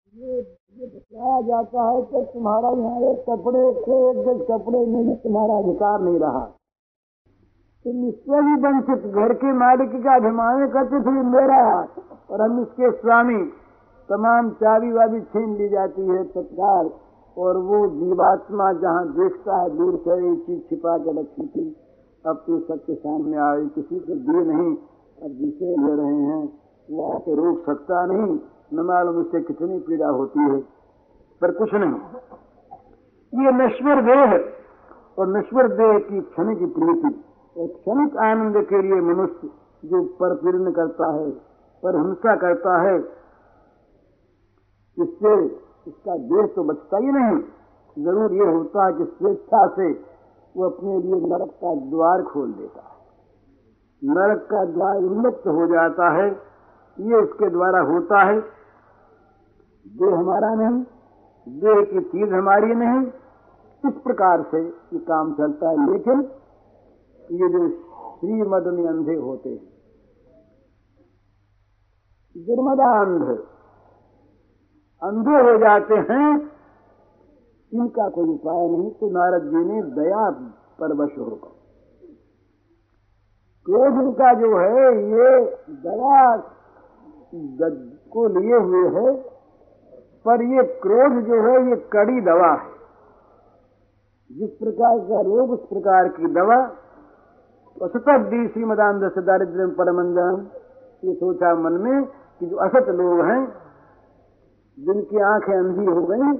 ये बताया जाता है कि तुम्हारा यहाँ एक कपड़े के एक गज कपड़े में भी तुम्हारा अधिकार नहीं रहा। तुम इससे भी वंचित, घर के मालिक का अभिमान करते थे मेरा और हम इसके स्वामी, तमाम चाबी वाबी छीन ली जाती है तत्काल और वो जीवात्मा जहाँ देखता है, दूर से एक चीज़ छिपा के रखी थी, अब तो सबके सामने आई किसी को दिए नहीं, अब जिसे ले रहे हैं, वो आके रोक सकता नहीं। न मालूम उससे कितनी पीड़ा होती है, पर कुछ नहीं। ये नश्वर देह है और नश्वर देह की क्षण की प्रीति क्षणिक आनंद के लिए मनुष्य जो पर पीड़न करता है, पर हिंसा करता है इससे इसका देह तो बचता ही नहीं। ज़रूर ये होता है कि स्वेच्छा से वो अपने लिए नरक का द्वार खोल देता है। नरक का द्वार उन्मुक्त हो जाता है, ये इसके द्वारा होता है। देह हमारा नहीं देह की चीज़ हमारी नहीं, इस प्रकार से ये काम चलता है। लेकिन ये जो श्रीमद में अंधे होते हैं दुर्मदा अंध अंधे हो जाते हैं, इनका कोई उपाय नहीं। तो नारद जी ने दया पर परवश होगा। क्रोध उनका जो है, ये दया को लिए हुए है पर ये क्रोध जो है, ये कड़ी दवा है। जिस प्रकार का रोग, उस प्रकार की दवा। असत दी श्रीमदान दस दारिद्र परमंजन ये सोचा मन में कि जो असत लोग हैं, जिनकी आँखें अंधी हो गई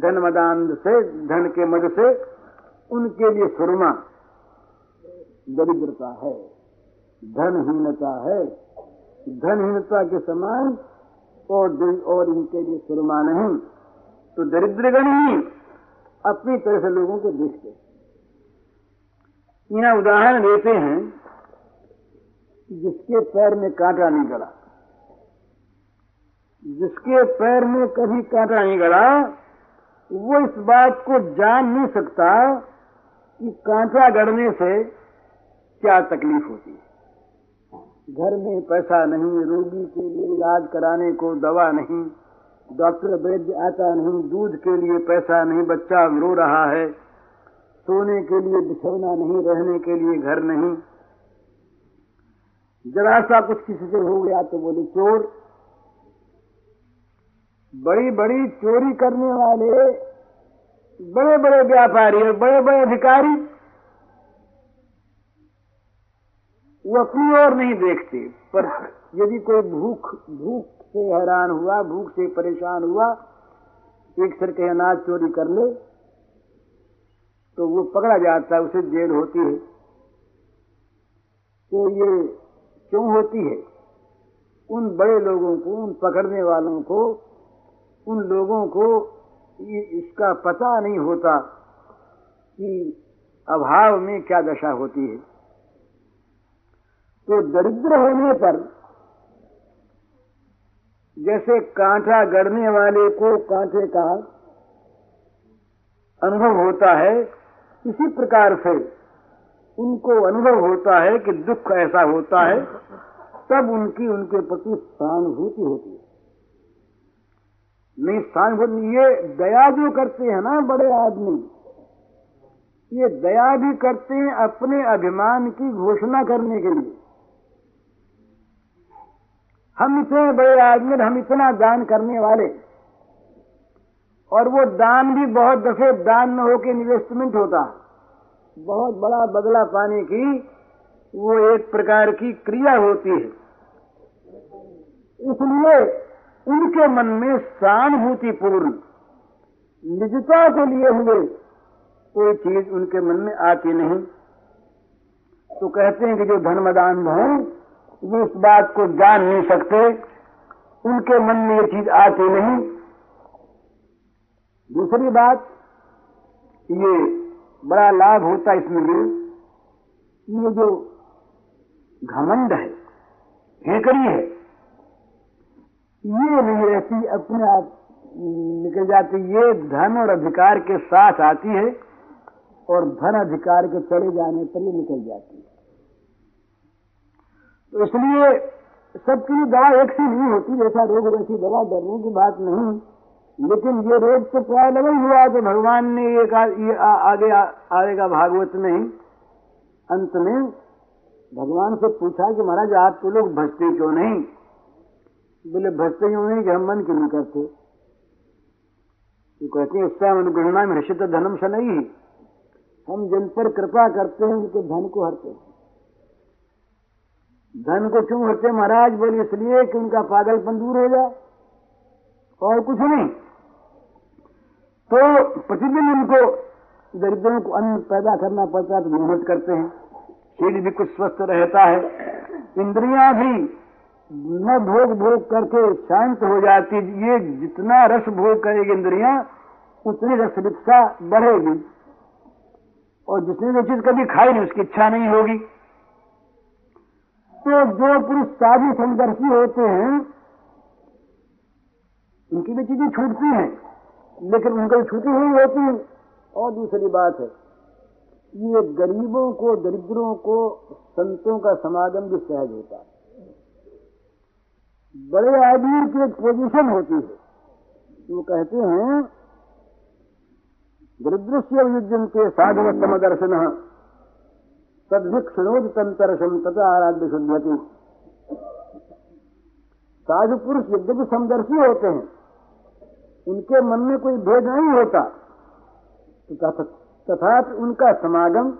धन मदान से, धन के मद से, उनके लिए सुरमा दरिद्रता है, धनहीनता है। धनहीनता के समान और और इनके लिए सुरमा नहीं तो दरिद्रगण ही अपनी तरह से लोगों को देखते यहाँ उदाहरण देते हैं, जिसके पैर में कांटा नहीं गड़ा जिसके पैर में कभी कांटा नहीं गड़ा वो इस बात को जान नहीं सकता कि कांटा गड़ने से क्या तकलीफ़ होती है। घर में पैसा नहीं, रोगी के लिए इलाज कराने को दवा नहीं, डॉक्टर वैद्य आता नहीं, दूध के लिए पैसा नहीं, बच्चा रो रहा है, सोने के लिए बिछौना नहीं, रहने के लिए घर नहीं। जरा सा कुछ किसी से हो गया तो बोले, चोर बड़ी बड़ी चोरी करने वाले बड़े बड़े व्यापारी और बड़े बड़े अधिकारी वो अपनी ओर नहीं देखते, पर यदि कोई भूख भूख से हैरान हुआ, भूख से परेशान हुआ, एक सर के अनाज चोरी कर ले तो वो पकड़ा जाता है, उसे जेल होती है। तो ये क्यों होती है? उन बड़े लोगों को, उन पकड़ने वालों को, उन लोगों को इसका पता नहीं होता कि अभाव में क्या दशा होती है। तो दरिद्र होने पर, जैसे कांटा गड़ने वाले को कांटे का अनुभव होता है, इसी प्रकार से उनको अनुभव होता है कि दुख ऐसा होता है, तब उनकी, उनके प्रति सहानुभूति होती है। नहीं, सहानुभूति ये दया जो करते हैं ना बड़े आदमी, ये दया भी करते हैं अपने अभिमान की घोषणा करने के लिए। हम इतने बड़े आदमी हम इतना दान करने वाले। और वो दान भी बहुत दफे दान न होके इन्वेस्टमेंट होता। बहुत बड़ा बदला पाने की वो एक प्रकार की क्रिया होती है। इसलिए उनके मन में सहानुभूति पूर्ण निजता के लिए हुए कोई चीज़ उनके मन में आती नहीं। तो कहते हैं कि जो धर्मदान है वो इस बात को जान नहीं सकते, उनके मन में ये चीज़ आती नहीं। दूसरी बात, ये बड़ा लाभ होता है इसमें भी, ये जो घमंड है, हेकड़ी है, ये नहीं रहती, अपने आप निकल जाती, ये धन और अधिकार के साथ आती है और धन अधिकार के चले जाने पर ये निकल जाती है। तो इसलिए सबकी दवा एक सी नहीं होती जैसा रोग वैसी दवा डरने की बात नहीं लेकिन ये रोग तो प्राय लगा ही हुआ तो भगवान ने एक आ, ये आ, आगे आएगा भागवत में अंत में भगवान से पूछा कि महाराज आप तो लोग भजते क्यों नहीं? बोले भजते क्यों नहीं कि हम मन क्यों नहीं करते? तो कहते हैं उससे अनुगणना में हर्षित धनम नहीं हम जिन पर कृपा करते हैं उनके धन को हरते हैं। धन को क्यों हरते महाराज? बोले, इसलिए कि उनका पागलपन दूर हो जाए। और कुछ नहीं। तो प्रतिदिन उनको दरिद्रों को अन्न पैदा करना पड़ता है तो मेहनत करते हैं। शरीर भी कुछ स्वस्थ रहता है। इंद्रियाँ भी न भोग भोग करके शांत हो जाती ये जितना रस भोग करेगी इंद्रियाँ, उतनी रस लिप्सा बढ़ेगी। और जिसने जो चीज़ कभी खाई नहीं, उसकी इच्छा नहीं होगी। तो जो पुरुष साधु संदर्शी होते हैं, उनकी भी चीज़ें छूटती हैं, लेकिन उनको छूटी हुई होती है। और दूसरी बात है, ये गरीबों को, दरिद्रों को, संतों का समागम भी सहज होता है। बड़े आदमी की एक पोजीशन होती है। वो कहते हैं दरिद्र से युजंते साधु समदर्शन तद्भिक्षणोद तंतरशम तथा आराध्य शुद्धति साधु पुरुष यद्यपि समदर्शी होते हैं, उनके मन में कोई भेद नहीं होता। तो तथा उनका समागम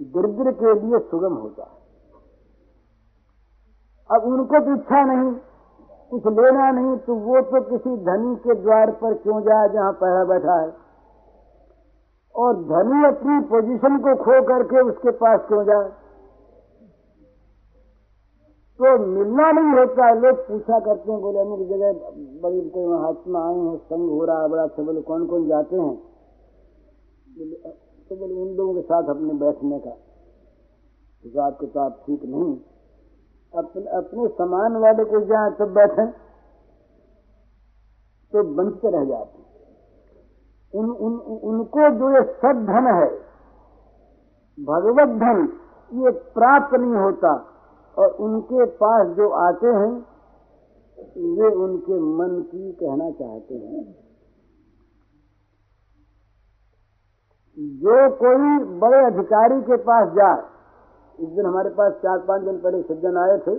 दरिद्र के लिए सुगम होता है। अब उनको तो इच्छा नहीं, कुछ लेना नहीं तो वो तो किसी धनी के द्वार पर क्यों जाए जहाँ पहला बैठा है? और धनी अपनी पोजीशन को खो करके उसके पास क्यों जाए? तो मिलना नहीं होता है। लोग पूछा करते हैं, बोले अमुक जगह बड़ी कोई महात्मा आए हैं, संग हो रहा है, बड़ा अच्छा बोले कौन कौन जाते हैं? तो बोले, उन लोगों के साथ अपने बैठने का। हिसाब किताब ठीक नहीं। अपने अपने समान वाले को जाए तब बैठे तो बंचते रह जाते उन, उन, उनको जो ये सब धन है भगवत धन ये प्राप्त नहीं होता। और उनके पास जो आते हैं वे उनके मन की कहना चाहते हैं। जो कोई बड़े अधिकारी के पास जाए इस दिन हमारे पास चार पाँच दिन पहले सज्जन आए थे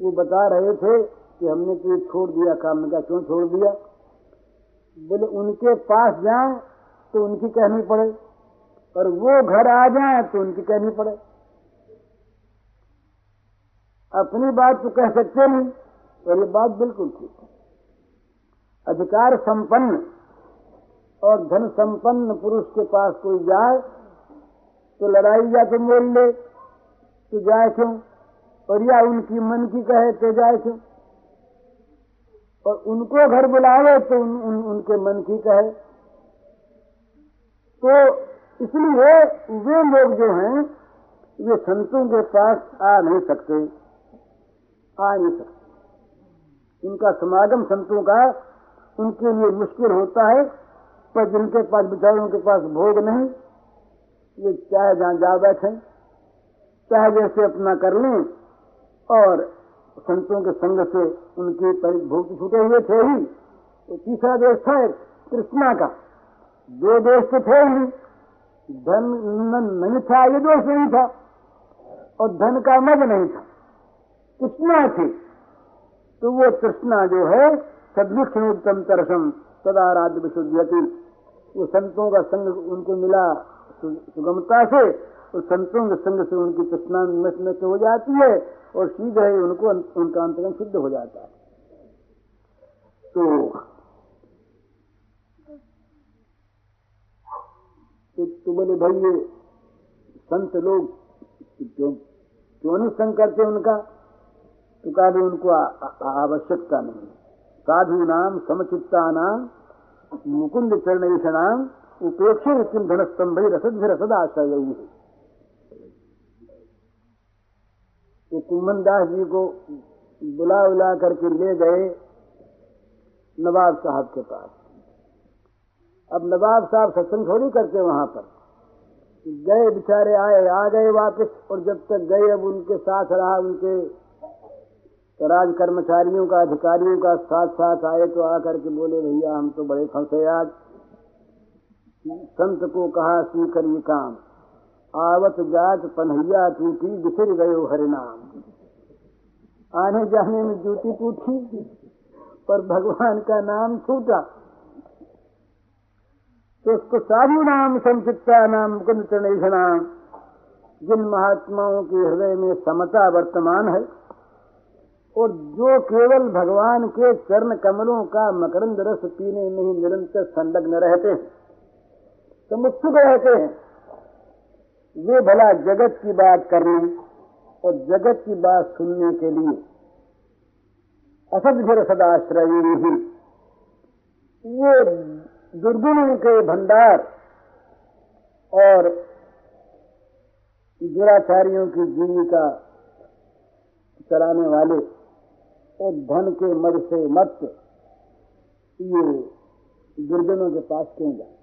वो बता रहे थे कि हमने तो छोड़ दिया काम का क्यों छोड़ दिया? बोले, उनके पास जाए तो उनकी कहनी पड़े। और वो घर आ जाए तो उनकी कहनी पड़े। अपनी बात तो कह सकते नहीं और ये बात बिल्कुल ठीक है। अधिकार संपन्न और धन संपन्न पुरुष के पास कोई जाए तो लड़ाई या तो मोल ले तो जाए क्यों? और या उनकी मन की कहे तो जाए क्यों? और उनको घर बुलावे तो उन, उन, उनके मन की कहे। तो इसलिए वे लोग जो हैं वे संतों के पास आ नहीं सकते। आ नहीं सकते। उनका समागम संतों का उनके लिए मुश्किल होता है पर जिनके पास बेचारों के पास भोग नहीं ये चाहे जहाँ जा बैठे चाहे जैसे अपना कर लें और संतों के संग से उनके भोग छूटे हुए थे ही। तो तीसरा देश था कृष्णा का। दो देश तो थे ही। धन नहीं था, ये दोष नहीं था। और धन का मज नहीं था। कृष्णा थी। तो वो कृष्णा जो है सदविक्षणोत्तम तरसम सदा राज्य विशुद्धि वो संतों का संग उनको मिला सुगमता से, और संतों के संग से उनकी कृष्णा नष्ट हो जाती है। और शीघ्र ही उनको उनका अंतरंग शुद्ध हो जाता है। तो तो, तो बोले भाई ये संत लोग क्यों क्यों नहीं संग करते उनका? तो कहा भी उनको आवश्यकता नहीं साधु नाम समचित्ता नाम मुकुंद चरण नाम उपेक्षित किम धनस्तंभ रसद भी रसद आशा यही है तो कुमन दास जी को बुला उला करके ले गए नवाब साहब के पास। अब नवाब साहब सत्संग थोड़ी करते वहाँ पर। गए बेचारे आए, आ गए वापस और जब तक गए, अब उनके साथ रहा उनके राज कर्मचारियों का, अधिकारियों का साथ साथ आए तो आकर के बोले, भैया, हम तो बड़े फंसे आज। संत को कहा स्वीकर ये काम? आवत जात पन्हैया टूटी, बिखर गयो हरिनाम। आने जाने में जूती टूटी, पर भगवान का नाम छूटा। तो उसको सारी नाम, संचिता नाम कुंद नाम जिन महात्माओं के हृदय में समता वर्तमान है, और जो केवल भगवान के चरण कमलों का मकरंद रस पीने में ही निरंतर संलग्न रहते हैं तो समुत्सुक रहते हैं। वे भला जगत की बात करने और जगत की बात सुनने के लिए। असद सदाश्रय ही। वो दुर्गुणों के भंडार और दुराचारियों की जीविका चलाने वाले और धन के मद से मत ये दुर्जनों के पास क्यों जाए?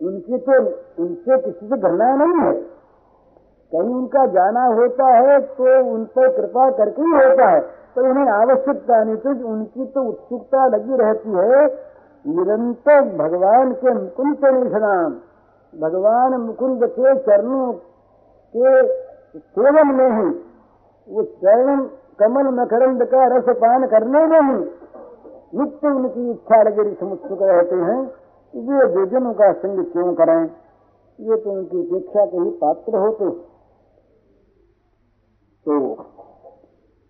उनकी तो उनसे किसी से घटना नहीं है। कहीं उनका जाना होता है तो उन पर कृपा करके ही होता है। तो उन्हें आवश्यकता नहीं तो उनकी तो उत्सुकता लगी रहती है। निरंतर भगवान के मुकुंद निषणाम भगवान मुकुंद के चरणों के सेवन में ही। वो चरण कमल मकरंद का रस पान करने में ही नित्य उनकी इच्छा लगे समुत्सुक रहते हैं। वे विजनों का संग क्यों करें ये तो उनकी उपेक्षा के ही पात्र होते तो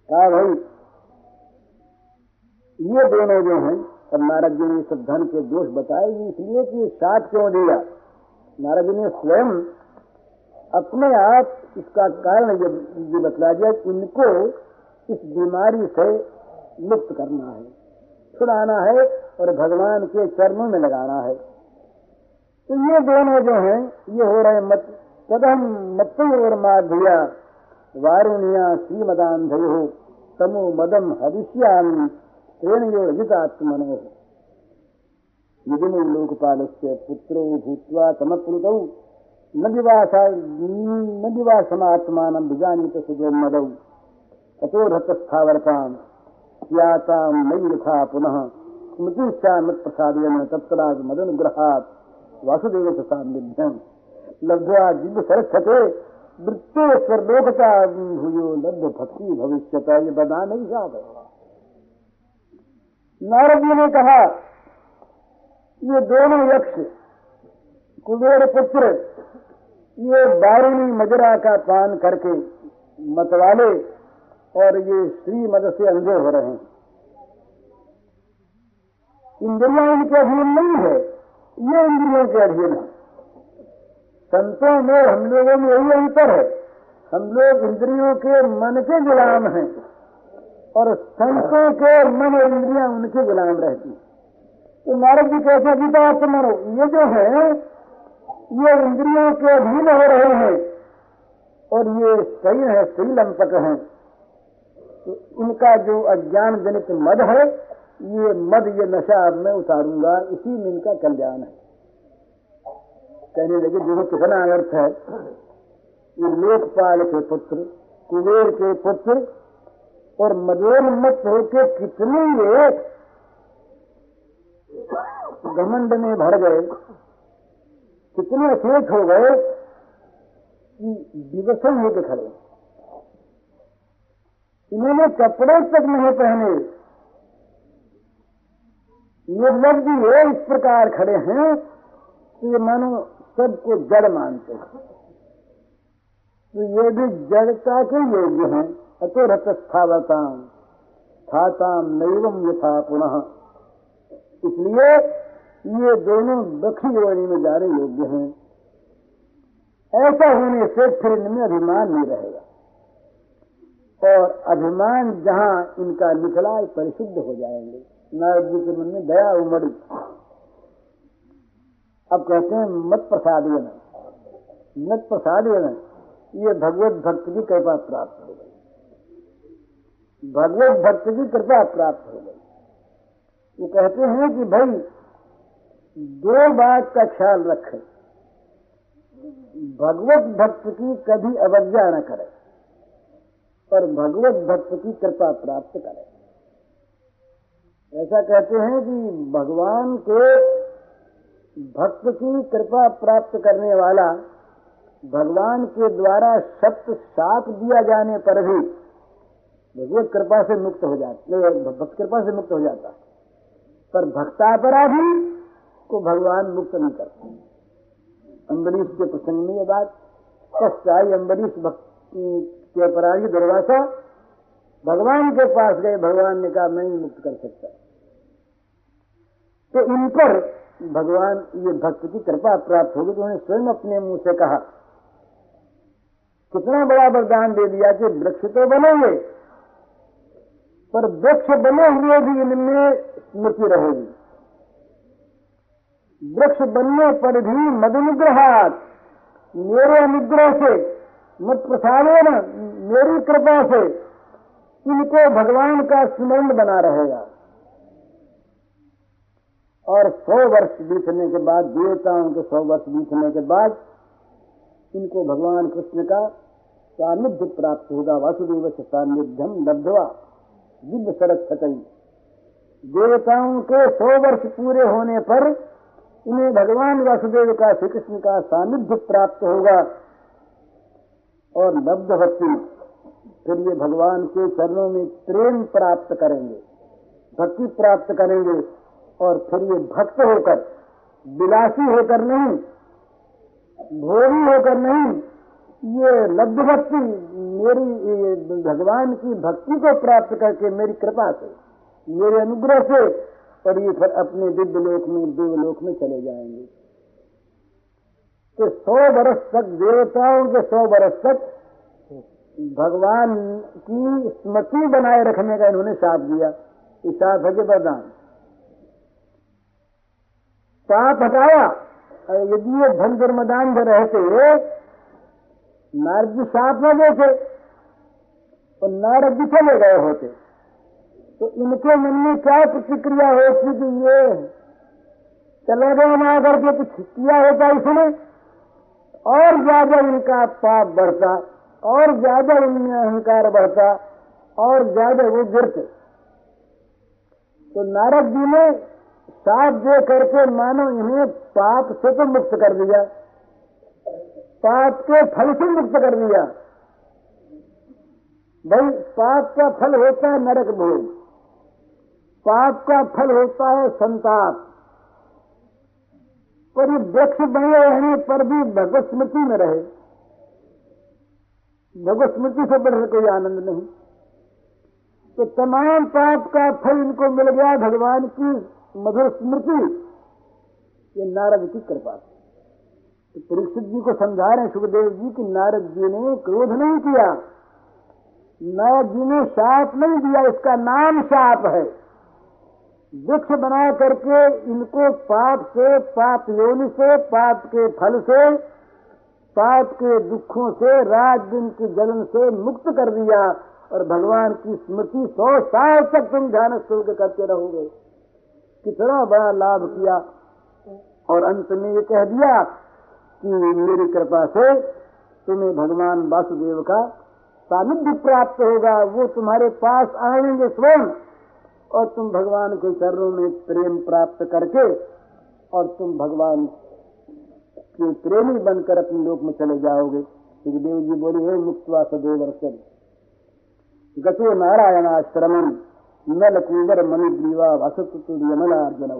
कहा भाई ये दोनों जो हैं और नारद जी ने सब धन के दोष बताए इसलिए कि साथ क्यों दिया? नारद जी ने स्वयं अपने आप इसका कारण ये, ये बतला दिया इनको इस बीमारी से मुक्त करना है छुड़ाना है और भगवान के चरणों में लगाना है। तो ये दोनों जो हैं, ये हो रहे मत कदम मत माधिया वारुणिया श्रीमदांधयो तमो मदम हविष्यामी तेन यो रजितात्मनो यदिनो लोकपालस्य पुत्रो भूत्वा समप्लुतौ न विवासा न विजानीत सुब्रह्मदौ ततो रतस्थावरताम् स्यातां नयि यथा पुनः। स्मृतिश्चा मत्प्रसादेन तत्पराग मदनुग्रहात् वासुदेवस्य सान्निध्यम् लब्ध्वा दिव्य सरक्षते वृत्तेश्वर लोकता भूयो लब्ध भक्ति भविष्यता ये बता नहीं सकता नारद जी ने कहा, ये दोनों यक्ष, कुबेर पुत्र, ये बारूणी मजरा का पान करके मतवाले और ये श्री मद से अंधे हो रहे हैं। इंद्रिया इनके अधीन नहीं है, ये इंद्रियों के अधीन है। संतों में हम लोगों में यही अंतर है। हम लोग इंद्रियों के मन के गुलाम हैं और संतों के मन और इंद्रिया उनके गुलाम रहती तो नारद जी कैसे गीता मनो ये जो है, ये इंद्रियों के अधीन हो रहे हैं और ये सही है सही लंपट है। तो इनका जो अज्ञान जनित मद है ये मद, ये नशा अब मैं उतारूँगा, इसी में इनका कल्याण है। कहने लगे जो कितना अर्थ है। ये लोकपाल के पुत्र, कुबेर के पुत्र और मदोन्मत होके कितने ये घमंड में भर गए। कितने अचेत हो गए कि दिवसन होके खड़े। इन्होंने कपड़े तक नहीं पहने। निर्लब्धि है, इस प्रकार खड़े हैं कि ये मानो सबको जड़ मानते हैं। तो ये भी जड़ता के योग्य हैं। अतो रतस्थावताम, थाताम नैवम यथा पुनः। इसलिए ये दोनों दक्षिण योनि में जाने योग्य हैं। ऐसा होने से फिर इनमें अभिमान नहीं रहेगा। और अभिमान जहाँ इनका निकला परिशुद्ध हो जाएँगे। नारद जी के मन में दया उमड़ी। अब कहते हैं, मत प्रसाद मत प्रसाद ये भगवत भक्त की कृपा प्राप्त हो गई। भगवत भक्त की कृपा प्राप्त हो गई। वो कहते हैं कि भाई, दो बात का ख्याल रखें। भगवत भक्त की कभी अवज्ञा न करे, पर भगवत भक्त की कृपा प्राप्त करें। ऐसा कहते हैं कि भगवान के भक्त की कृपा प्राप्त करने वाला भगवान के द्वारा सत्य साप दिया जाने पर भी भगवत कृपा से मुक्त हो जाता भक्त कृपा से मुक्त हो जाता। पर भक्तापराधी को भगवान मुक्त नहीं करते। अम्बरीश के प्रसंग में ये बात कष्ट आई अम्बरीश भक्ति के अपराधी दुर्वासा भगवान के पास गए, भगवान ने कहा, मैं ही मुक्त कर सकता तो इन पर भगवान ये भक्त की कृपा प्राप्त होगी। तो उन्होंने स्वयं अपने मुँह से कहा, कितना बड़ा वरदान दे दिया कि वृक्ष तो बनेंगे पर वृक्ष बने हुए भी इनमें स्मृति रहेगी। वृक्ष बनने पर भी मदनुग्रहात, मेरे अनुग्रह से मत प्रसाद मेरी कृपा से इनको भगवान का स्मरण बना रहेगा। और सौ वर्ष बीतने के बाद देवताओं के सौ वर्ष बीतने के बाद, इनको भगवान कृष्ण का सानिध्य प्राप्त होगा। वासुदेव से सानिध्यम लब्धवा। दिव्य सड़क छकई देवताओं के सौ वर्ष पूरे होने पर इन्हें भगवान वासुदेव का श्री कृष्ण का सानिध्य प्राप्त होगा। और लब्ध भक्ति फिर ये भगवान के चरणों में प्रेम प्राप्त करेंगे, भक्ति प्राप्त करेंगे और फिर ये भक्त होकर, विलासी होकर नहीं भोगी होकर नहीं, ये लब्ध भक्ति मेरी भगवान की भक्ति को प्राप्त करके मेरी कृपा से, मेरे अनुग्रह से और ये फिर अपने दिव्य लोक में देवलोक में चले जाएँगे। तो सौ वर्ष तक देवताओं के सौ वर्ष तक भगवान की स्मृति बनाए रखने का इन्होंने साथ दिया। इस साथ है वरदान। पाप हटाया। यदि ये धन धर्मदान में रहते, नारद जी साथ में गए थे, और नारद जी चले गए होते तो इनके मन में क्या प्रतिक्रिया होती कि ये चले गए ना करके कुछ किया होता इसने, और ज़्यादा इनका पाप बढ़ता। और ज़्यादा उनमें अहंकार बढ़ता और ज़्यादा वो गिरते। तो नारद जी ने साथ दे करके मानो इन्हें पाप से तो मुक्त कर दिया, पाप के फल से मुक्त कर दिया। भाई, पाप का फल होता है नरक भोग, पाप का फल होता है संताप। पर ये वृक्ष बने रहने पर भी भगवत स्मृति में रहे। भगवत स्मृति से बढ़कर कोई आनंद नहीं। तो तमाम पाप का फल इनको मिल गया भगवान की मधुर स्मृति। ये नारद की कृपा तो परीक्षित जी को समझा रहे हैं सुखदेव जी कि नारद जी ने क्रोध नहीं किया। नारद जी ने साप नहीं दिया, इसका नाम साप है। वृक्ष बना करके इनको पाप से, पाप योनि से, पाप के फल से पाप के दुखों से रात दिन की जलन से मुक्त कर दिया और भगवान की स्मृति सौ साल तक तुम ध्यान शुल्क करते रहोगे। कितना बड़ा लाभ किया। और अंत में ये कह दिया कि मेरी कृपा से तुम्हें भगवान वासुदेव का सानिध्य प्राप्त होगा। वो तुम्हारे पास आएँगे स्वयं और तुम भगवान के चरणों में प्रेम प्राप्त करके और तुम भगवान के प्रेमी बनकर अपने लोक में चले जाओगे। सुखदेव जी बोले, हे मुक्त सदैव गतो नारायण आश्रमण नल कुंवर मणिग्रीवा वसत यमलार्जन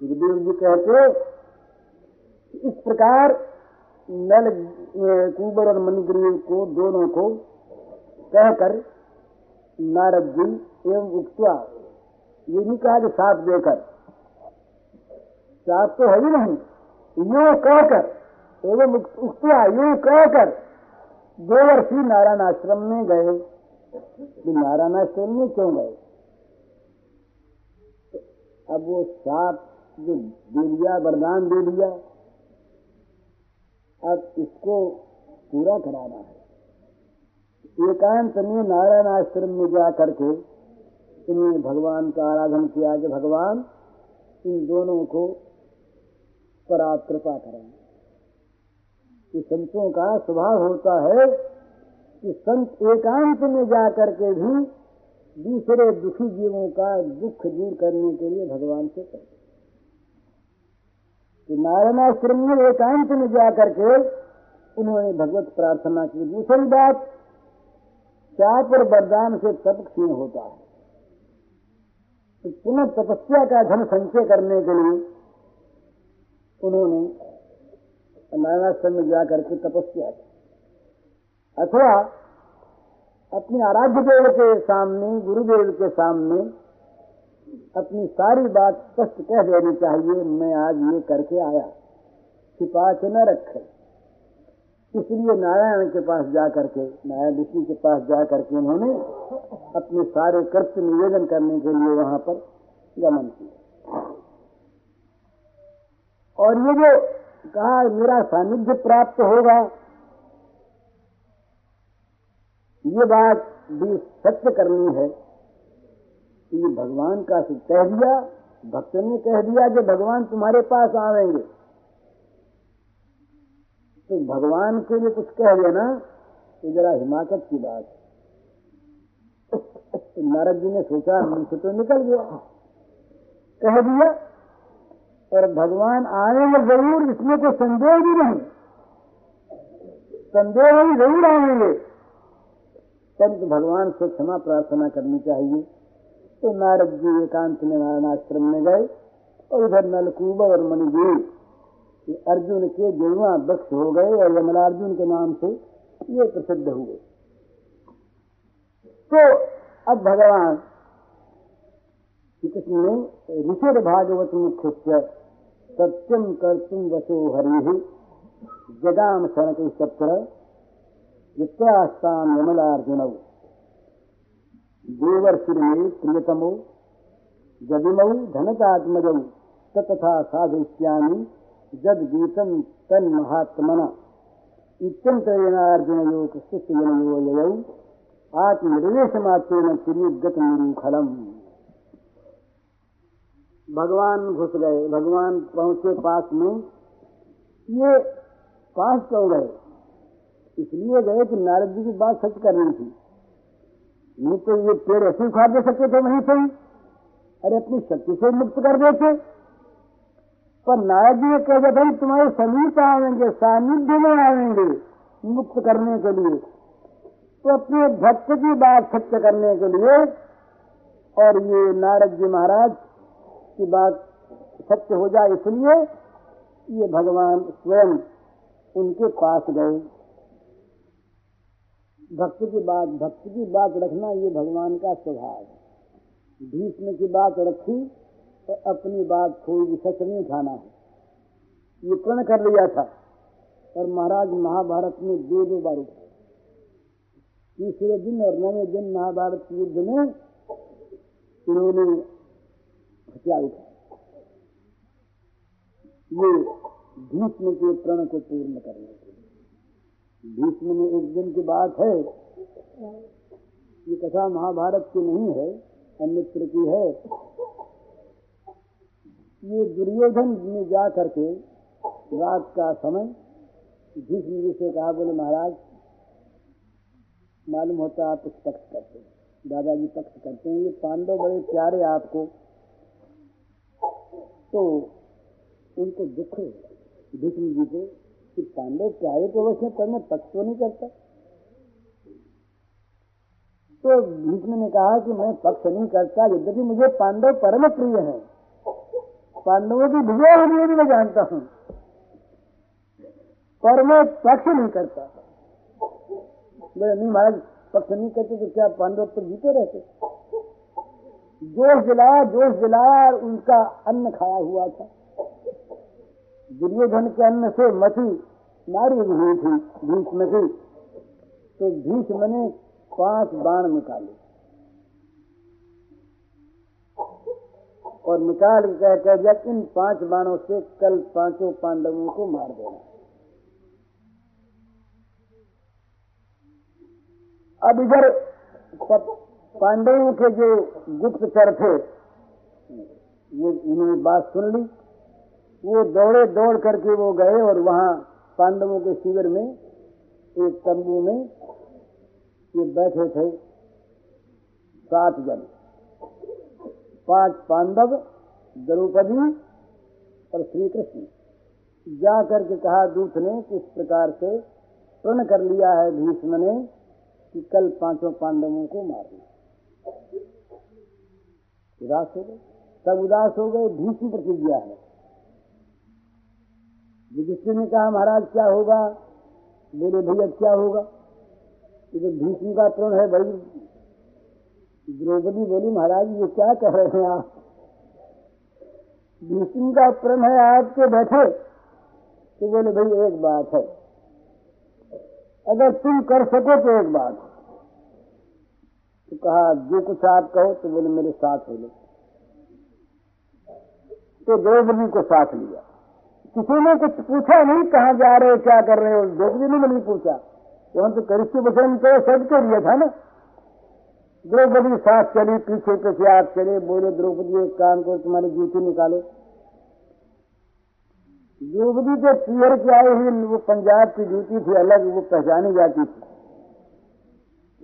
सुखदेव जी कहते इस प्रकार नल कुंवर और मणिग्रीव को दोनों को कहकर नारद जी एवं उक्ता ये नहीं कहा कि साथ देकर। साथ तो है ही नहीं यूँ कहकर, एवं उक्ता यूँ कहकर, दो वर्षी नारायण आश्रम में गए। नारायण आश्रम में क्यों गए? अब वो सात जो दे दिया वरदान दे दिया अब इसको पूरा कराना है। एकांत में नारायण आश्रम में जा करके इन्होंने भगवान का आराधन किया कि भगवान, इन दोनों को पर आप कृपा करें। कि संतों का स्वभाव होता है कि संत एकांत में जा करके भी दूसरे दुखी जीवों का दुख दूर करने के लिए भगवान से करते कि नारायणाश्रम में एकांत में जा करके उन्होंने भगवत प्रार्थना की। दूसरी बात चाप और वरदान से तप क्षीण होता है। तो पुनः तपस्या का धन संचय करने के लिए उन्होंने नारायणाश्रम में जाकर के तपस्या की। अथवा अपने आराध्य देव के सामने गुरुदेव के सामने अपनी सारी बात स्पष्ट कह देनी चाहिए, मैं आज ये करके आया। छिपा के न रखे। इसलिए नारायण के पास जा करके नारायण विष्णु के पास जा करके उन्होंने अपने सारे कृत्य निवेदन करने के लिए वहाँ पर गमन किया। और ये जो कहा, मेरा सानिध्य प्राप्त होगा, ये बात भी सत्य करनी है कि ये भगवान का कह दिया, भक्त ने कह दिया कि भगवान तुम्हारे पास आवेंगे तो भगवान के लिए कुछ कह देना तो जरा हिमाकत की बात। तो नारद जी ने सोचा मुझसे तो निकल गया। कह दिया और भगवान आएँगे ज़रूर, इसमें कोई संदेह भी नहीं। संदेह ही ज़रूर आएँगे। परंतु भगवान से क्षमा प्रार्थना करनी चाहिए। तो नारद जी एकांत में नारायणाश्रम में गए और इधर नलकूब और मणिजी कि अर्जुन के जुड़वा वृक्ष हो गए और यमलार्जुन के नाम से ये प्रसिद्ध हुए तो अब भगवान श्री कृष्ण ने ऋषि भागवत मुख्य सत्यम कर तुम वसो हरि। जगाम सनक सत्र वित्यास्ताम यमलार्जुन। देवर्षि प्रियतमो। जदिमऊ धनतात्मजौ तथा साधुष्यामी जद गीतम तन महात्मना इत्यंतरेणार्जुन योग शिष्यजनयो ययौ आत्मनिर्वेश मात्रेण तिरुगत निरूखलम। भगवान घुस गए। भगवान पहुँचे पास में। ये पास क्यों गए? इसलिए गए कि नारद जी की बात सच करनी थी। नहीं तो ये पेड़ ऐसे उखाड़ दे सकते थे वहीं से। अरे अपनी शक्ति से मुक्त कर देते। पर नायक जी कह दिया भाई, तुम्हारे समीप आएँगे, सानिध्य में आएँगे मुक्त करने के लिए। तो अपने भक्त की बात सत्य करने के लिए और ये नारद जी महाराज की बात सत्य हो जाए इसलिए ये भगवान स्वयं उनके पास गए। भक्त की बात, भक्त की बात रखना ये भगवान का स्वभाव है। भीष्म की बात रखी तो अपनी बात कोई सच नहीं उठाना है। ये प्रण कर लिया था और महाराज महाभारत में दो दो बार उठाया तीसरे दिन और नवे दिन महाभारत युद्ध में उन्होंने हथियार उठाया ये भीष्म के प्रण को पूर्ण करने के लिए भीष्म में एक दिन की बात है, ये कथा महाभारत की नहीं है, अन्यत्र की है। ये दुर्योधन में जा करके रात का समय, भीष्म जी से कहा, बोले, महाराज, मालूम होता आप पक्ष करते हैं। दादाजी पक्ष करते हैं। ये पांडव बड़े प्यारे आपको तो उनको दुख भीष्म जी को कि पांडव प्यारे तो वैसे पर मैं पक्ष तो नहीं करता। तो भीष्म ने कहा कि मैं पक्ष नहीं करता, यद्यपि मुझे पांडव परम प्रिय है। पांडवों की विजय होनी है मैं जानता हूँ। पर मैं पक्ष नहीं करता। नहीं, महाराज, पक्ष नहीं करते तो क्या पांडव पर जीते रहते? जोश दिलाया जोश दिलाया उनका अन्न खाया हुआ था। दुर्योधन के अन्न से मछी मारी हुई थी, भीष्म की। तो भीष्म ने पाँच बाण निकाले। और निकाल कह कह दिया, इन पाँच बाणों से कल पाँचों पांडवों को मार देना। अब इधर पांडवों के जो गुप्तचर थे। वो उन्होंने बात सुन ली। वो दौड़े दौड़ करके वो गए और वहाँ पांडवों के शिविर में, एक तंबू में ये बैठे थे। सात जन। पाँच पांडव, द्रौपदी और श्री कृष्ण जा करके कहा दूत ने किस प्रकार से प्रण कर लिया है भीष्म ने कि कल पाँचों पांडवों को मारना उदास हो गए? तब उदास हो गए, भीष्म प्रतिज्ञा है। युधिष्ठिर ने कहा, महाराज, क्या होगा? बोले, भैया, क्या होगा? ये भीष्म का प्रण है, भाई, द्रौपदी बोली, महाराज, ये क्या कह रहे हैं आप? भीष्म का प्रण है, आपके बैठे। तो बोले, भाई, एक बात है। अगर तुम कर सको तो एक बात तो कहा, जो कुछ आप कहो तो बोले, मेरे साथ हो तो द्रौपदी को साथ लिया। किसी ने कुछ पूछा नहीं, कहाँ जा रहे हो, क्या कर रहे हो? द्रौपदी ने नहीं पूछा। वहाँ तो करिष्य वचन तो सज के लिया था ना। द्रौपदी साथ चली, पीछे पीछे आप चले, बोले, द्रौपदी, एक काम करो, तुम्हारी जूती निकालो। द्रौपदी के पियर के आए हुई वो पंजाब की जूती थी अलग, वो पहचानी जाती थी।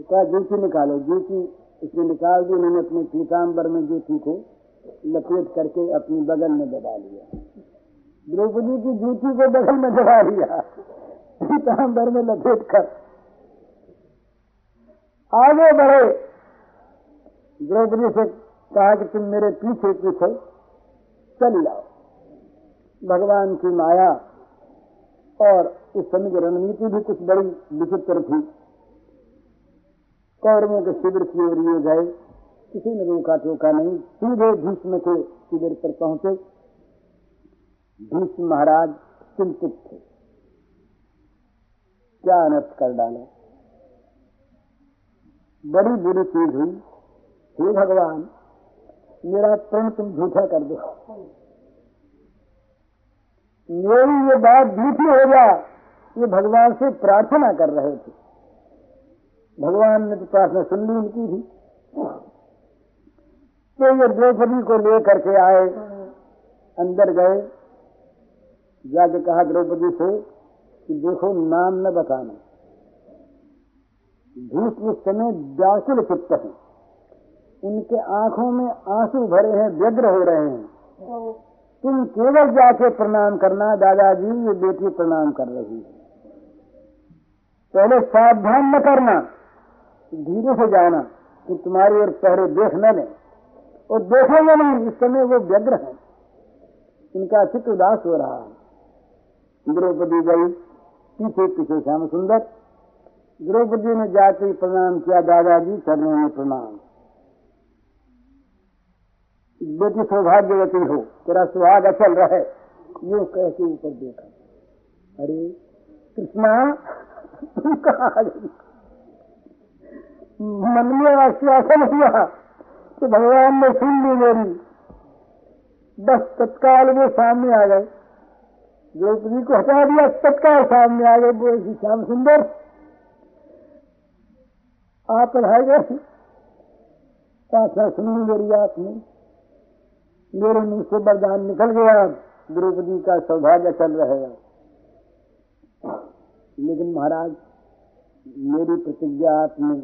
कहा जूती निकालो। जूती उसने निकाल दी, उन्होंने अपने पीताम्बर में जूती को लपेट करके अपनी बगल में दबा लिया। द्रौपदी की जूती को बगल में दबा लिया। पीताम्बर में लपेट कर। आगे बढ़े। द्रौपदी से कहा कि तुम मेरे पीछे पीछे चल जाओ। भगवान की माया और उस समय की रणनीति भी कुछ बड़ी विचित्र थी। कौरवों के शिविर की ओर ये गए। किसी ने रोका टोका नहीं। सीधे भीष्म के शिविर पर पहुँचे। भीष्म महाराज चिंतित थे। क्या अनर्थ कर डाला? बड़ी बुरी चीज़ हुई। हे भगवान, मेरा प्रण तुम झूठा कर दो। मेरी ये बात झूठी हो जा। ये भगवान से प्रार्थना कर रहे थे। भगवान ने तो प्रार्थना सुन ली उनकी थी। तो ये द्रौपदी को लेकर के आए, अंदर गए। जाके कहा, द्रौपदी से कि देखो, नाम न बताना। भीष्म उस समय व्याकुल चित्त है। उनके आँखों में आँसू भरे हैं, व्यग्र हो रहे हैं। तुम केवल जाके प्रणाम करना, दादाजी, ये बेटी प्रणाम कर रही है। पहले सावधान न करना। धीरे से जाना कि तुम्हारी और पहले देख न ले और देखेंगे नहीं, इस समय वो व्यग्र है। इनका चित्त उदास हो रहा है। द्रौपदी गई, पीछे पीछे श्याम सुंदर। द्रौपदी ने जाकर प्रणाम किया, दादाजी, चरणों में प्रणाम। बेटी सौभाग्यवती हो, तेरा सुहाग अचल रहे। यू कैसे ऊपर देखा। अरे, कृष्णा, कहा मन में आश्वासन हुआ तो भगवान ने सुन ली मेरी। बस तत्काल वो सामने आ गए। द्रौपदी को हटा दिया, तत्काल सामने आ गए, बोले श्याम सुंदर, आप पढ़ाए गए प्रार्थना सुनी मेरी आपने मेरे मुँह से वरदान निकल गया, द्रौपदी का सौभाग्य चल रहेगा लेकिन महाराज, मेरी प्रतिज्ञा आपने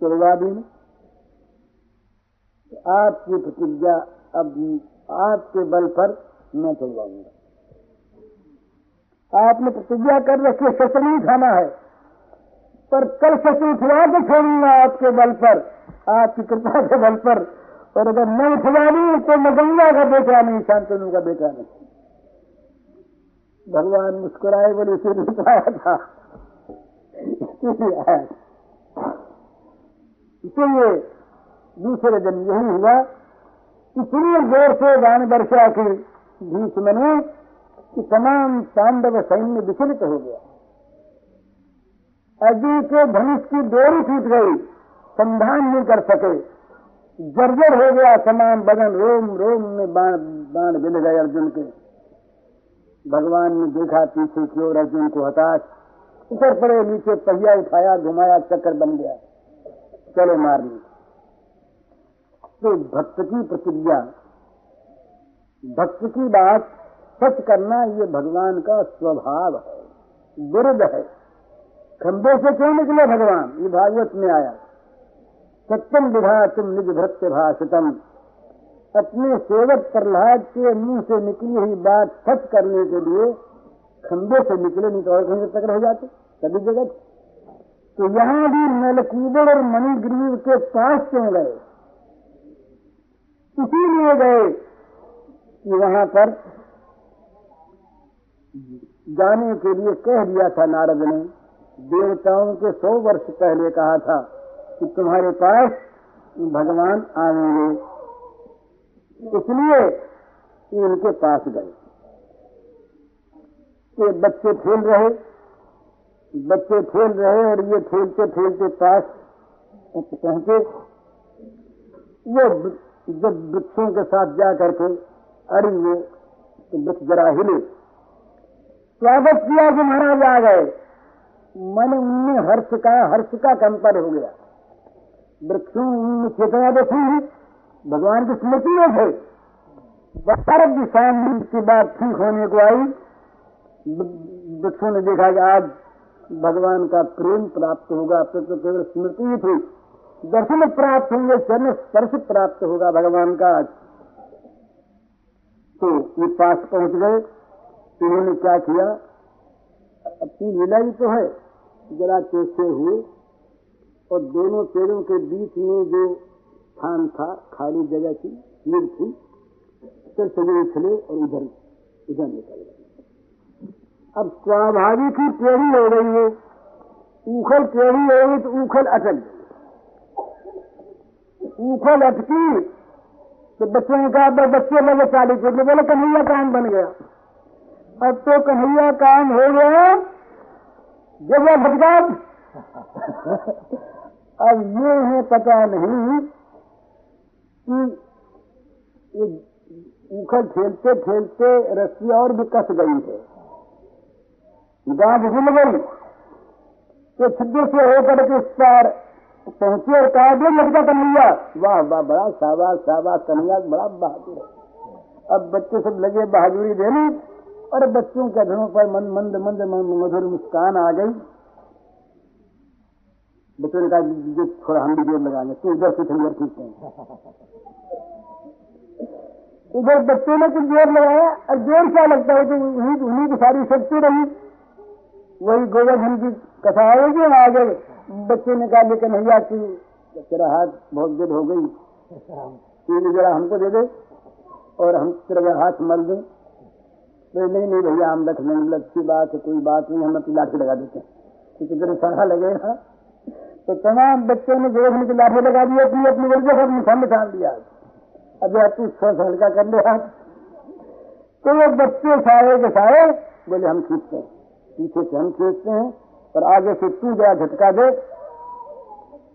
तोड़वा दी तो आपकी प्रतिज्ञा अब आपके बल पर मैं चलवाऊँगा। आपने प्रतिज्ञा कर रखी शस्त्र नहीं खाना है। पर कल शस्त्र उठवा के छोड़ूँगा आपके बल पर, आपकी कृपा के बल पर। और अगर मैं उठवा उठवानी तो मैं गंगा का बेटा नहीं, शांतनु का बेटा नहीं। भगवान मुस्कुराए बोले उसे नहीं आया था। इसीलिए दूसरे दिन यही हुआ, इतनी ज़ोर से गान वर्षा की भीष्म ने कि तमाम पांडव सैन्य विचलित हो गया। अजी के धनुष की डोरी टूट गई, संधान नहीं कर सके। जर्जर हो गया तमाम बदन, रोम रोम में बाण बाण गिर गए अर्जुन के। भगवान ने देखा पीछे की ओर अर्जुन को हताश। उतर पड़े, नीचे पहिया उठाया, घुमाया, चक्कर बन गया। चलो मार ली। तो भक्त की प्रतिज्ञा, भक्त की बात सच करना ये भगवान का स्वभाव है विरुद्ध है। खंबे से क्यों निकले भगवान? ये भागवत में आया। सत्यम विधा तुम निज भृत्य भाषितम। अपने सेवक प्रहलाद के मुँह से निकली हुई बात सच करने के लिए खंबे से निकले नहीं तो और कहीं तक रह जाते सभी जगत। तो यहाँ भी नलकूबर और मणिग्रीव के पास क्यों गए? इसीलिए गए कि वहाँ पर जाने के लिए कह दिया था नारद ने, देवताओं के सौ वर्ष पहले कहा था कि तुम्हारे पास भगवान आएँगे। इसलिए इनके पास गए। कि बच्चे खेल रहे बच्चे खेल रहे और ये खेलते खेलते पास पहुँचे। वो जब वृक्षों के साथ जा करके अरे वो तो वृक्ष जरा हिले। स्वागत किया कि महाराज आ गए। मन उनमें हर्ष का हर्ष का कंपर हो गया। वृक्षों उनमें चेतना देखी भगवान की स्मृति में थे भारत दिशा की बात ठीक होने को आई। वृक्षों ने देखा कि आज भगवान का प्रेम प्राप्त होगा अब तो केवल स्मृति ही थी। दर्शन प्राप्त होंगे, चरण स्पर्श प्राप्त होगा भगवान का। तो ये पास पहुँच गए। इन्होंने क्या किया? अपनी लीला ही तो है, जरा चौथे हुए। और दोनों पेड़ों के बीच में जो स्थान था, खाली जगह थी नीर थी, फिर सभी उछले और उधर उधर निकल गए। अब स्वाभाविक ही टेढ़ी हो गई है। उखल टेढ़ी हो गई तो उखल अटक गई। उखल अटकी तो बच्चों ने कहा बच्चे लगे चालीस रुपये बोले, कन्हैया काम बन गया। अब तो कन्हैया काम हो गया। जब वह भटका अब ये है पता नहीं कि उखल खेलते खेलते रस्सी और भी कस गई है। गांठ हिल तो छिद्र से होकर के इस पार पहुँचे और कहा दे लड़का कन्हैया। वाह वाह, बड़ा शाबाश शाबाश कन्हैया, बड़ा बहादुर अब बच्चे सब लगे बहादुरी देने और बच्चों के घरों पर मन, मंद मंद मधुर मुस्कान आ गई। बच्चों ने कहा थोड़ा हम भी ज़ोर लगाएँगे। तो उधर से थोड़ी खींचते हैं? उधर बच्चों ने कुछ ज़ोर लगाया और ज़ोर क्या लगता है कि उन्हीं की सारी शक्ति रही। वही गोवर्धन की कथा आएगी आगे बच्चे ने कहा, लेकिन भैया की तेरा हाथ बहुत देर हो गई। तीन जरा हमको दे दे और हम तेरा हाथ मल दें। तो नहीं नहीं भैया, हम रख लेंगे अच्छी बात है, कोई बात नहीं, हम अपनी लाठी लगा देते हैं। क्योंकि तेरे सारा लगेगा तो तमाम बच्चों ने गोवर्धन की लाठी लगा दी, अपनी अपनी वजह से अपनी ठंड छान दिया अब आप तू थोड़ा हल्का कर ले हाथ तो वो बच्चे सारे के सारे बोले, हम खींचते हैं। पीछे से हम खींचते हैं, पर आगे से तू जरा झटका दे।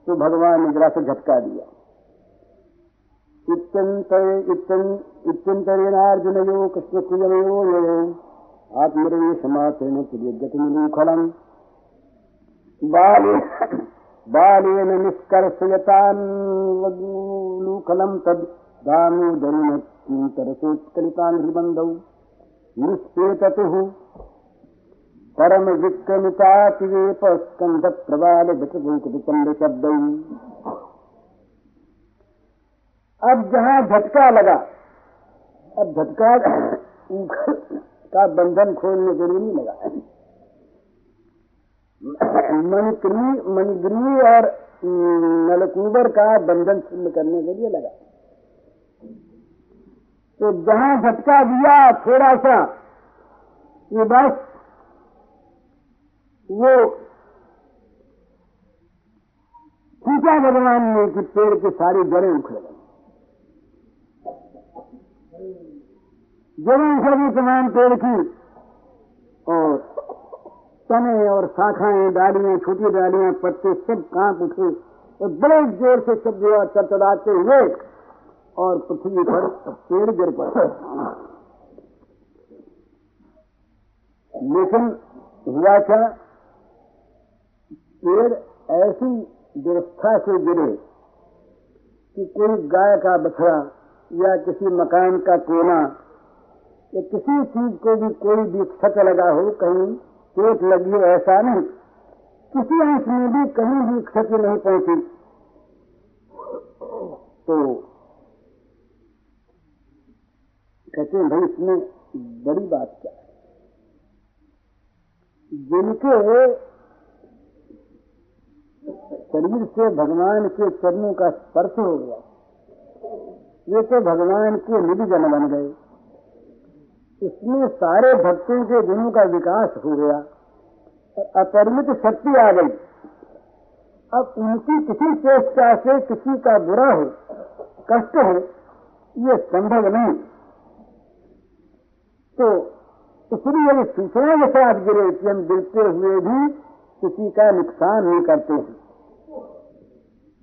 तो भगवान ने जरा से झटका दिया। इत्यंतरेणार्जुन यो कृष्ण प्रियो यो आत्मरे समासेन प्रियगतिमुखलम बाले, बालेन निष्कर्षयतान्लूखलम तद दामोदरेण किंकरसोत्कलितान् हृबन्धौ निष्पेततुः परम विक्रमितातिवेप स्कंध प्रबाल विचंड शब्द अब जहाँ झटका लगा, अब झटका का बंधन खोलने के लिए नहीं लगा मणिग्री मणिग्री और नलकूबर का बंधन छिन्न करने के लिए लगा। तो जहाँ झटका दिया थोड़ा सा, ये बस वो खींचा भगवान ने कि पेड़ के सारी जड़ें उखड़ गई जड़ें उखड़ गई तमाम पेड़ की और तने और शाखाएँ, डालियाँ, छोटी डालियाँ, पत्ते सब काँप उठे और बड़े ज़ोर से सब जो चटचड़ाते हुए और पृथ्वी पर पेड़ गिर पड़े। लेकिन हुआ क्या? पेड़ ऐसी व्यवस्था से गिरे कि कोई गाय का बछड़ा या किसी मकान का कोना या किसी चीज़ को भी कोई भी क्षत लगा हो, कहीं चोट लगी हो, ऐसा नहीं। किसी अंश में भी कहीं भी क्षति नहीं पहुँची। तो कहते हैं भाई, इसमें बड़ी बात क्या है? जिनके शरीर से भगवान के चरणों का स्पर्श हो गया। ये तो भगवान के निधि जन बन गए। इसमें सारे भक्तों के गुणों का विकास हो गया और अपरिमित शक्ति आ गई। अब उनकी किसी चेष्टा से किसी का बुरा हो, कष्ट हो, ये संभव नहीं। तो इसलिए सूचना के साथ गिरे कि हम गिरते हुए भी किसी का नुकसान नहीं करते हैं।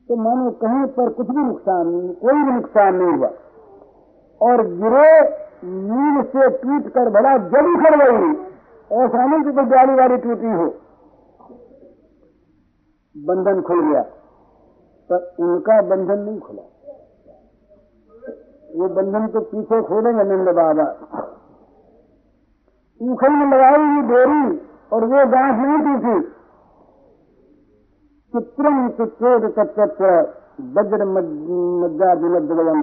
तो मानो कहीं पर कुछ भी नुकसान नहीं, कोई भी नुकसान नहीं हुआ। और गिरे, नींद से टूट कर भला जब उखड़ गई। ऐसा नहीं कि कोई जाली वाली टूटी हो। बंधन खुल गया, पर उनका बंधन नहीं खुला। वो बंधन तो पीछे खोलेंगे नंद बाबा। उखड़ में लगाई हुई डोरी और वो गांठ नहीं टूटी चित्रम चित्रोद तत्व वज्र मज्जा दुलद्वयम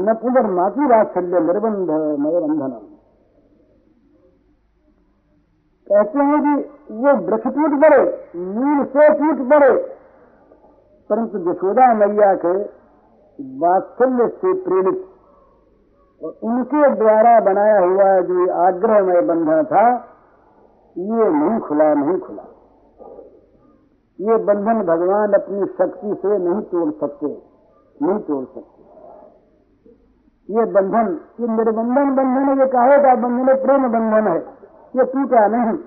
न पुनर माती वात्सल्य निर्बंध मय बंधन कहते हैं कि वो वृक्ष टूट पड़े, नील से टूट पड़े। परंतु यशोदा मैया के वात्सल्य से प्रेरित और उनके द्वारा बनाया हुआ जो आग्रहमय बंधन था, ये नहीं खुला नहीं खुला। ये बंधन भगवान अपनी शक्ति से नहीं तोड़ सकते, नहीं तोड़ सकते। ये बंधन, ये निर्बंधन बंधन है, ये कहे का बंधन प्रेम बंधन है, ये टूटा नहीं।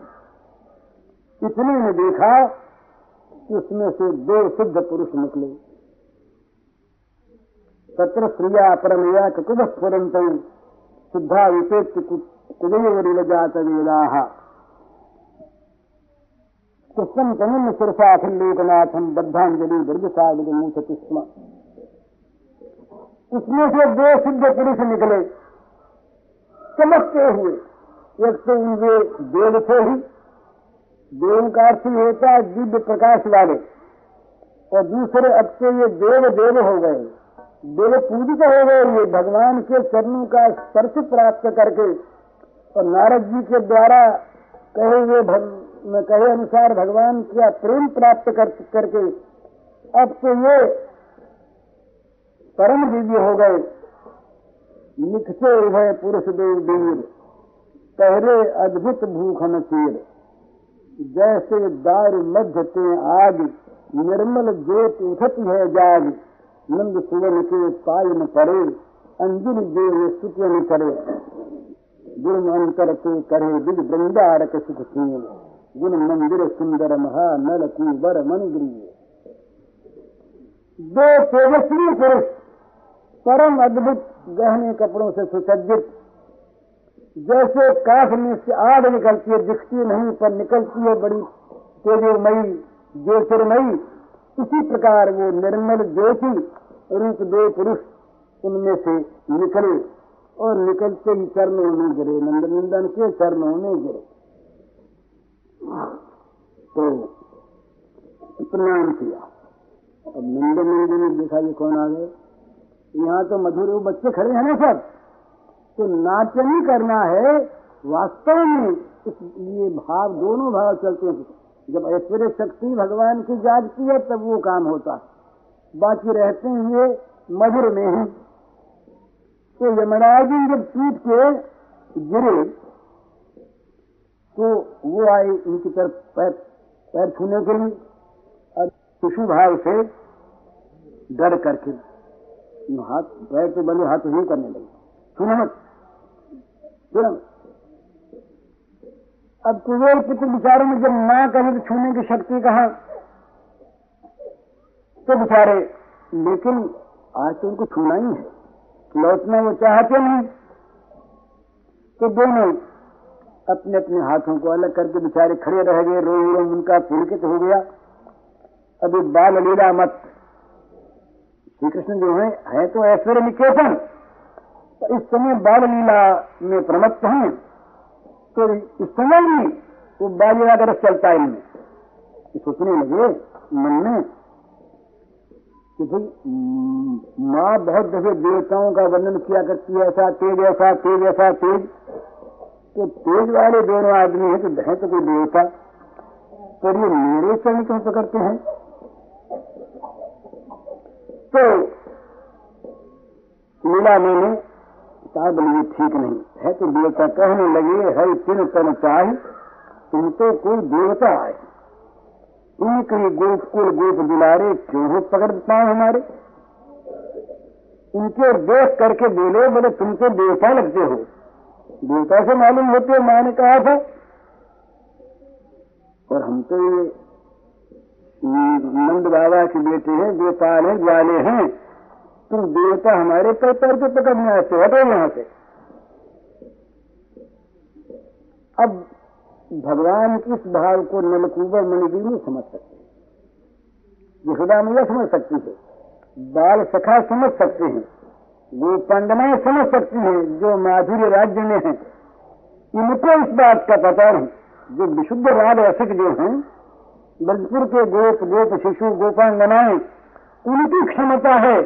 इतने ने देखा कि उसमें से दो सिद्ध पुरुष निकले। तत्र श्रिया परमया स्फुरंत शुद्धा विशेष कुबेर जात वेदा। कृष्ण कमुन सुरसाखिल लोकनाथम बद्धांजलि वृद्ध सागर मूछति स्म उसमें से दो सिद्ध पुरुष निकले। चमकते हुए। एक तो उनके देव थे ही देव का अर्थ होता है दिव्य प्रकाश वाले। और दूसरे अब से ये देव देव हो गए। देव पूजित हो गए ये भगवान के चरणों का स्पर्श प्राप्त करके। और नारद जी के द्वारा कहे हुए कहे अनुसार भगवान का प्रेम प्राप्त कर, करके अब तो ये परम दिव्य हो गए। लिखते हुए पुरुष देव वीर पहरे अद्भुत भूखन चीर। जैसे दार मध्य ते आग निर्मल ज्योत उठती है जाग। नंद सुवन के पाय न पड़े अंजिल देव स्तुतियन करे। गुण अंतर ते करे दिग वृंदारक सुख सीन गुण मंदिर सुंदर महा नल कुबर मन गृह दो तेजस्वी पुरुष, परम अद्भुत गहने कपड़ों से सुसज्जित, जैसे काफ में से आग निकलती है, दिखती नहीं, पर निकलती है बड़ी तेजोमयी, ज्योतिर्मयी। इसी प्रकार वो निर्मल ज्योति, रूप दो पुरुष उनमें से निकले, और निकलते ही चरणों में गिरे, नंद नंदन के चरणों में गिरे। तो प्रणाम किया। अब नंद नंदन ने देखा ये कौन आ गए? यहाँ तो मधुर बच्चे खड़े हैं ना सब। तो नाट्य नहीं करना है, वास्तव में इस ये भाव, दोनों भाव चलते हैं। जब ऐश्वर्य शक्ति भगवान की जागती है, तब वो काम होता है। बाकी रहते हुए मधुर में ही। तो यमराज जब टूट के गिरे तो वो आए उनकी तरफ़ पैर पैर छूने के लिए। और शिशु भाव से डर करके हाथ, पैर तो बने हाथ ही करने लगे। सुनो मत। सुनो। अब कुबेर पुत्र बिचारों में जब ना कहे तो छूने की शक्ति कहा? तो बिचारे, लेकिन आज तो उनको छूना ही है। लौटना वो चाहते नहीं। तो दोनों अपने अपने हाथों को अलग करके बेचारे खड़े रह गए रो रो उनका पुलकित हो गया। अभी बाल लीला मत। श्री कृष्ण जो है है तो ऐश्वर्य निकेतन। तो इस समय बाल लीला में प्रमत्त हैं तो इस समय भी वो बाल लीला का रस चलता है इनमें। सोचने लगे मन में कि भाई, माँ बहुत दफे देवताओं का वर्णन किया करती है ऐसा तेज ऐसा तेज ऐसा तेज ऐसा तेज। तो तेज वाले दोनों आदमी हैं तो है तो कोई देवता पर ये मेरे चरण क्यों पकड़ते हैं? तो लीला मैंने कहा बोलिए ठीक नहीं है। तो देवता कहने लगे है तीन तन चाहे, तुम तो कोई देवता आए। एक ही गोकुल गोप दुलारे क्यों हो पकड़ पाओ हमारे? उनके देख करके बोले बोले, तुम तो देवता लगते हो। देवता से मालूम होते माँ ने कहा था। और हम तो ये नंद बाबा के बेटे हैं, गोपाल हैं, ग्वाले हैं। तुम देवता हमारे पैर पैर के पकड़ने आते हटो यहाँ से। अब भगवान किस भाव को नलकूबर मणिगी नहीं समझ सकते। यशोदा मैया समझ सकती है, बाल सखा समझ सकते हैं। वो पंडनाएँ समझ सकती हैं जो माधुर्य राज्य में हैं। इनको इस बात का पता नहीं। जो विशुद्ध राज रसिक जो हैं ब्रजपुर के गोप गोप शिशु, गोपांगनाएँ, उनकी क्षमता है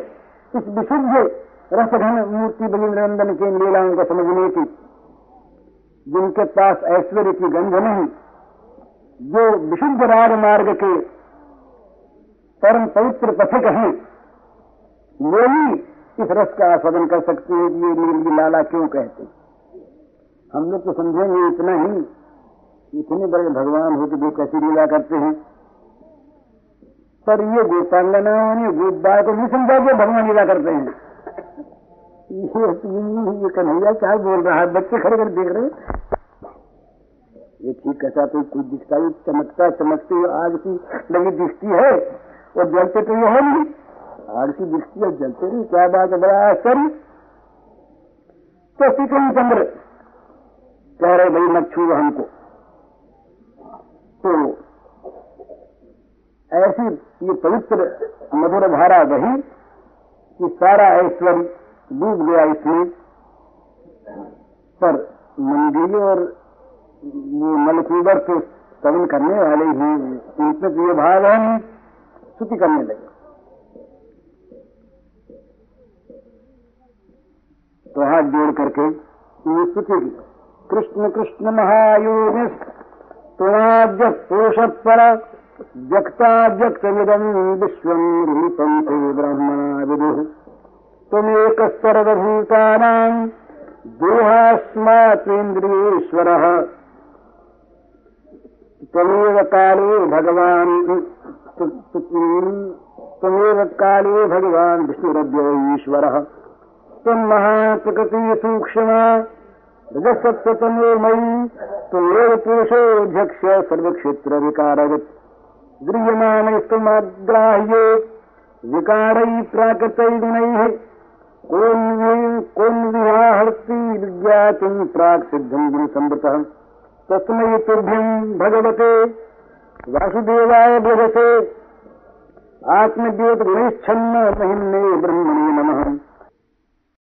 इस विशुद्ध रसघन मूर्ति बलिंद्र नंदन के लीलाओं को समझने की। जिनके पास ऐश्वर्य की गंध नहीं, जो विशुद्ध राग मार्ग के परम पवित्र पथिक हैं, वो इस रस का आस्वादन कर सकते हैं कि ये नील लाला क्यों कहते हम लोग तो समझेंगे इतना ही। इतने बड़े भगवान हो कि वो कैसी लीला करते हैं। पर ये गोपांगना ने गोपबाय को नहीं समझा के भगवान लीला करते हैं। ये, ये कन्हैया क्या बोल रहा है? बच्चे खड़े कर देख रहे ये ठीक कैसा तो कुछ दिखता ही चमकता चमकती आग की लगी दिखती है और जलते तो ये है नहीं आग की है जलते नहीं क्या बात है, बड़ा आश्चर्य। तो सिकम चंद्र कह रहे, भाई, मत छू हमको। तो ऐसी ये पवित्र मधुर धारा वही कि सारा ऐश्वर्य डूब गया इसमें। पर मंदिर और वो मलकूबर तो सवन करने वाले ही उनमें तो ये भाग है, स्तुति करने लगे। तो हाथ जोड़ करके स्तुति की कृष्ण कृष्ण महायोग तुणाद्य पुरुष पर जगता जगत विदम विश्व रूपम ते ब्रह्मणा विदु। तुमेक सर्वभूतानां देहास्मात्रेन्द्रियेश्वरः त्वमेव काले भगवान त्वमेव काले भगवान विष्णुरद्यो ईश्वरः। त्वं महाप्रकृति सूक्ष्मा रजसत्वतमे मयि त्वमेव पुरुषोऽध्यक्ष सर्वक्षेत्रविकारवत् गृह्यमाणस्तुमग्राह्ये विकारैः प्राकृतैर्गुणैः, कोन् विहाहर्ति विज्ञातुम् प्राक् सिद्धम् गुरुसंवृतः तस्मै तुभ्यम् भगवते, वासुदेवाय भजते। आत्मद्योत गुणेच्छन्न महिम्ने ब्रह्मणे नमः।